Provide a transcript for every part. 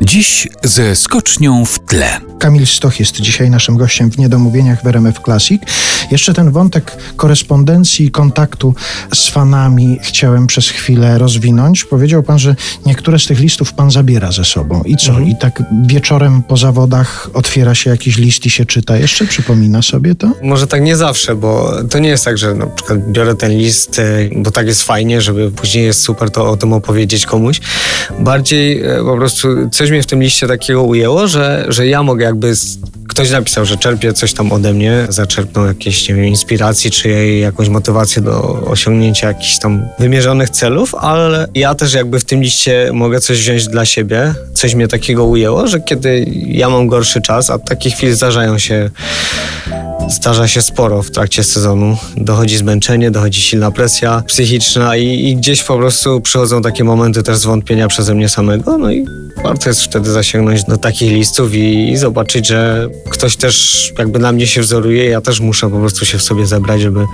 Dziś ze skocznią w tle. Kamil Stoch jest dzisiaj naszym gościem w Niedomówieniach w RMF Classic. Jeszcze ten wątek korespondencji i kontaktu z fanami chciałem przez chwilę rozwinąć. Powiedział pan, że niektóre z tych listów pan zabiera ze sobą. I co? Mhm. I tak wieczorem po zawodach otwiera się jakiś list i się czyta. Jeszcze przypomina sobie to? Może tak nie zawsze, bo to nie jest tak, że na przykład biorę ten list, e, bo tak jest fajnie, żeby później jest super to o tym opowiedzieć komuś. Bardziej e, po prostu coś mnie w tym liście takiego ujęło, że, że ja mogę jakby... z- Ktoś napisał, że czerpie coś tam ode mnie, zaczerpnął jakieś, nie wiem, inspiracji, czy jakąś motywację do osiągnięcia jakichś tam wymierzonych celów, ale ja też jakby w tym liście mogę coś wziąć dla siebie. Coś mnie takiego ujęło, że kiedy ja mam gorszy czas, a takie chwile zdarzają się Zdarza się sporo w trakcie sezonu. Dochodzi zmęczenie, dochodzi silna presja psychiczna i, i gdzieś po prostu przychodzą takie momenty też zwątpienia przeze mnie samego. No i warto jest wtedy zasięgnąć do takich listów i, i zobaczyć, że ktoś też jakby na mnie się wzoruje. Ja też muszę po prostu się w sobie zebrać, żeby...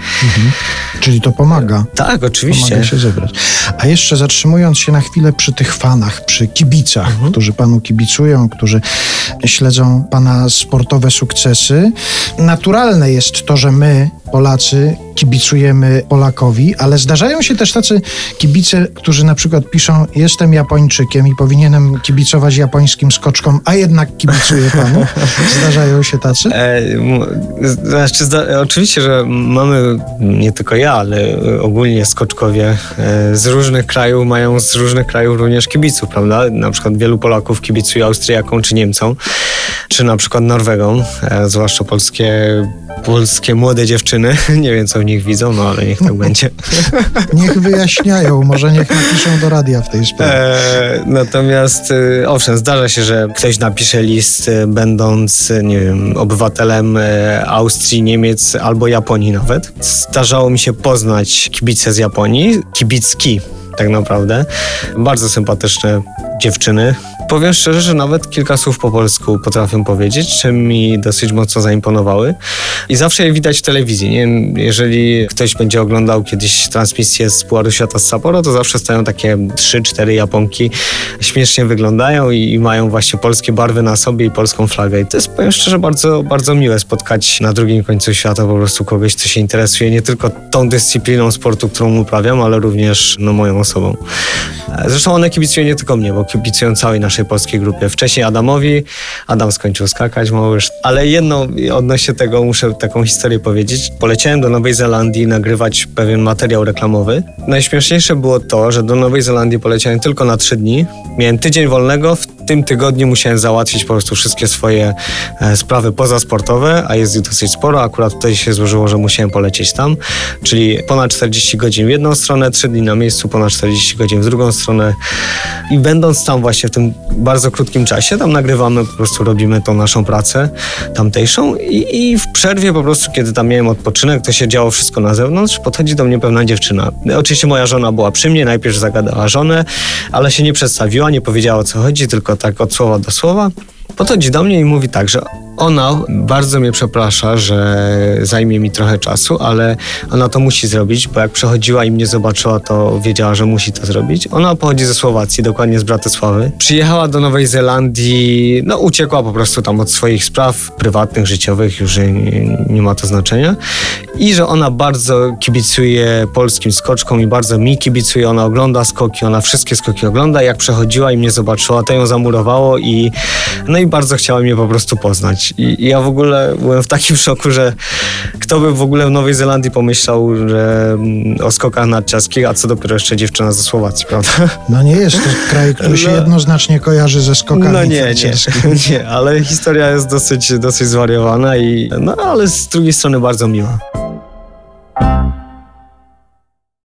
Czyli to pomaga. Tak, oczywiście. Pomaga się zebrać. A jeszcze zatrzymując się na chwilę przy tych fanach, przy kibicach, Mhm. którzy panu kibicują, którzy śledzą pana sportowe sukcesy. Naturalne jest to, że my, Polacy, kibicujemy Polakowi, ale zdarzają się też tacy kibice, którzy na przykład piszą: Jestem Japończykiem i powinienem kibicować japońskim skoczkom, a jednak kibicuję panu. Zdarzają się tacy? E, znaczy, oczywiście, że mamy, nie tylko ja, ale ogólnie skoczkowie e, z różnych krajów mają z różnych krajów również kibiców, prawda? Na przykład wielu Polaków kibicuje Austriakom czy Niemcom, czy na przykład Norwegom, e, zwłaszcza polskie, polskie młode dziewczyny. Nie wiem, co w nich widzą, no ale niech tak będzie. Niech wyjaśniają, może niech napiszą do radia w tej sprawie. E, natomiast e, owszem, zdarza się, że ktoś napisze list e, będąc, e, nie wiem, obywatelem Austrii, Niemiec albo Japonii nawet. Zdarzało mi się poznać kibice z Japonii, kibicki tak naprawdę. Bardzo sympatyczne dziewczyny. Powiem szczerze, że nawet kilka słów po polsku potrafię powiedzieć, czym mi dosyć mocno zaimponowały. I zawsze je widać w telewizji. Nie jeżeli ktoś będzie oglądał kiedyś transmisję z Pucharu Świata z Sapporo, to zawsze stają takie trzy, cztery Japonki. Śmiesznie wyglądają i, i mają właśnie polskie barwy na sobie i polską flagę. I to jest, powiem szczerze, bardzo, bardzo miłe spotkać na drugim końcu świata po prostu kogoś, kto się interesuje nie tylko tą dyscypliną sportu, którą uprawiam, ale również no, moją osobą. Zresztą one kibicują nie tylko mnie, bo kibicują całej naszej polskiej grupie. Wcześniej Adamowi, Adam skończył skakać, Małysz. Ale jedno odnośnie tego muszę taką historię powiedzieć. Poleciałem do Nowej Zelandii nagrywać pewien materiał reklamowy. Najśmieszniejsze było to, że do Nowej Zelandii poleciałem tylko na trzy dni. Miałem tydzień wolnego, w tym tygodniu musiałem załatwić po prostu wszystkie swoje e, sprawy pozasportowe, a jest ich dosyć sporo. Akurat wtedy się złożyło, że musiałem polecieć tam, czyli ponad 40 godzin w jedną stronę, 3 dni na miejscu, ponad 40 godzin w drugą stronę. I będąc tam właśnie w tym bardzo krótkim czasie, tam nagrywamy, po prostu robimy tą naszą pracę tamtejszą i, i w przerwie po prostu, kiedy tam miałem odpoczynek, to się działo wszystko na zewnątrz, podchodzi do mnie pewna dziewczyna. Oczywiście moja żona była przy mnie, najpierw zagadała żonę, ale się nie przedstawiła, nie powiedziała o co chodzi, tylko tak od słowa do słowa. Podchodzi do mnie i mówi tak, że ona bardzo mnie przeprasza, że zajmie mi trochę czasu, ale ona to musi zrobić, bo jak przechodziła i mnie zobaczyła, to wiedziała, że musi to zrobić. Ona pochodzi ze Słowacji, dokładnie z Bratysławy. Przyjechała do Nowej Zelandii, no uciekła po prostu tam od swoich spraw prywatnych, życiowych, już nie, nie ma to znaczenia. I że ona bardzo kibicuje polskim skoczkom i bardzo mi kibicuje. Ona ogląda skoki, ona wszystkie skoki ogląda. Jak przechodziła i mnie zobaczyła, to ją zamurowało i no i bardzo chciała mnie po prostu poznać. I, i ja w ogóle byłem w takim szoku, że kto by w ogóle w Nowej Zelandii pomyślał, że mm, o skokach narciarskich, a co dopiero jeszcze dziewczyna ze Słowacji, prawda? No nie jest to kraj, który się No. jednoznacznie kojarzy ze skokami No nie, nie, nie, ale historia jest dosyć, dosyć zwariowana i no ale z drugiej strony bardzo miła.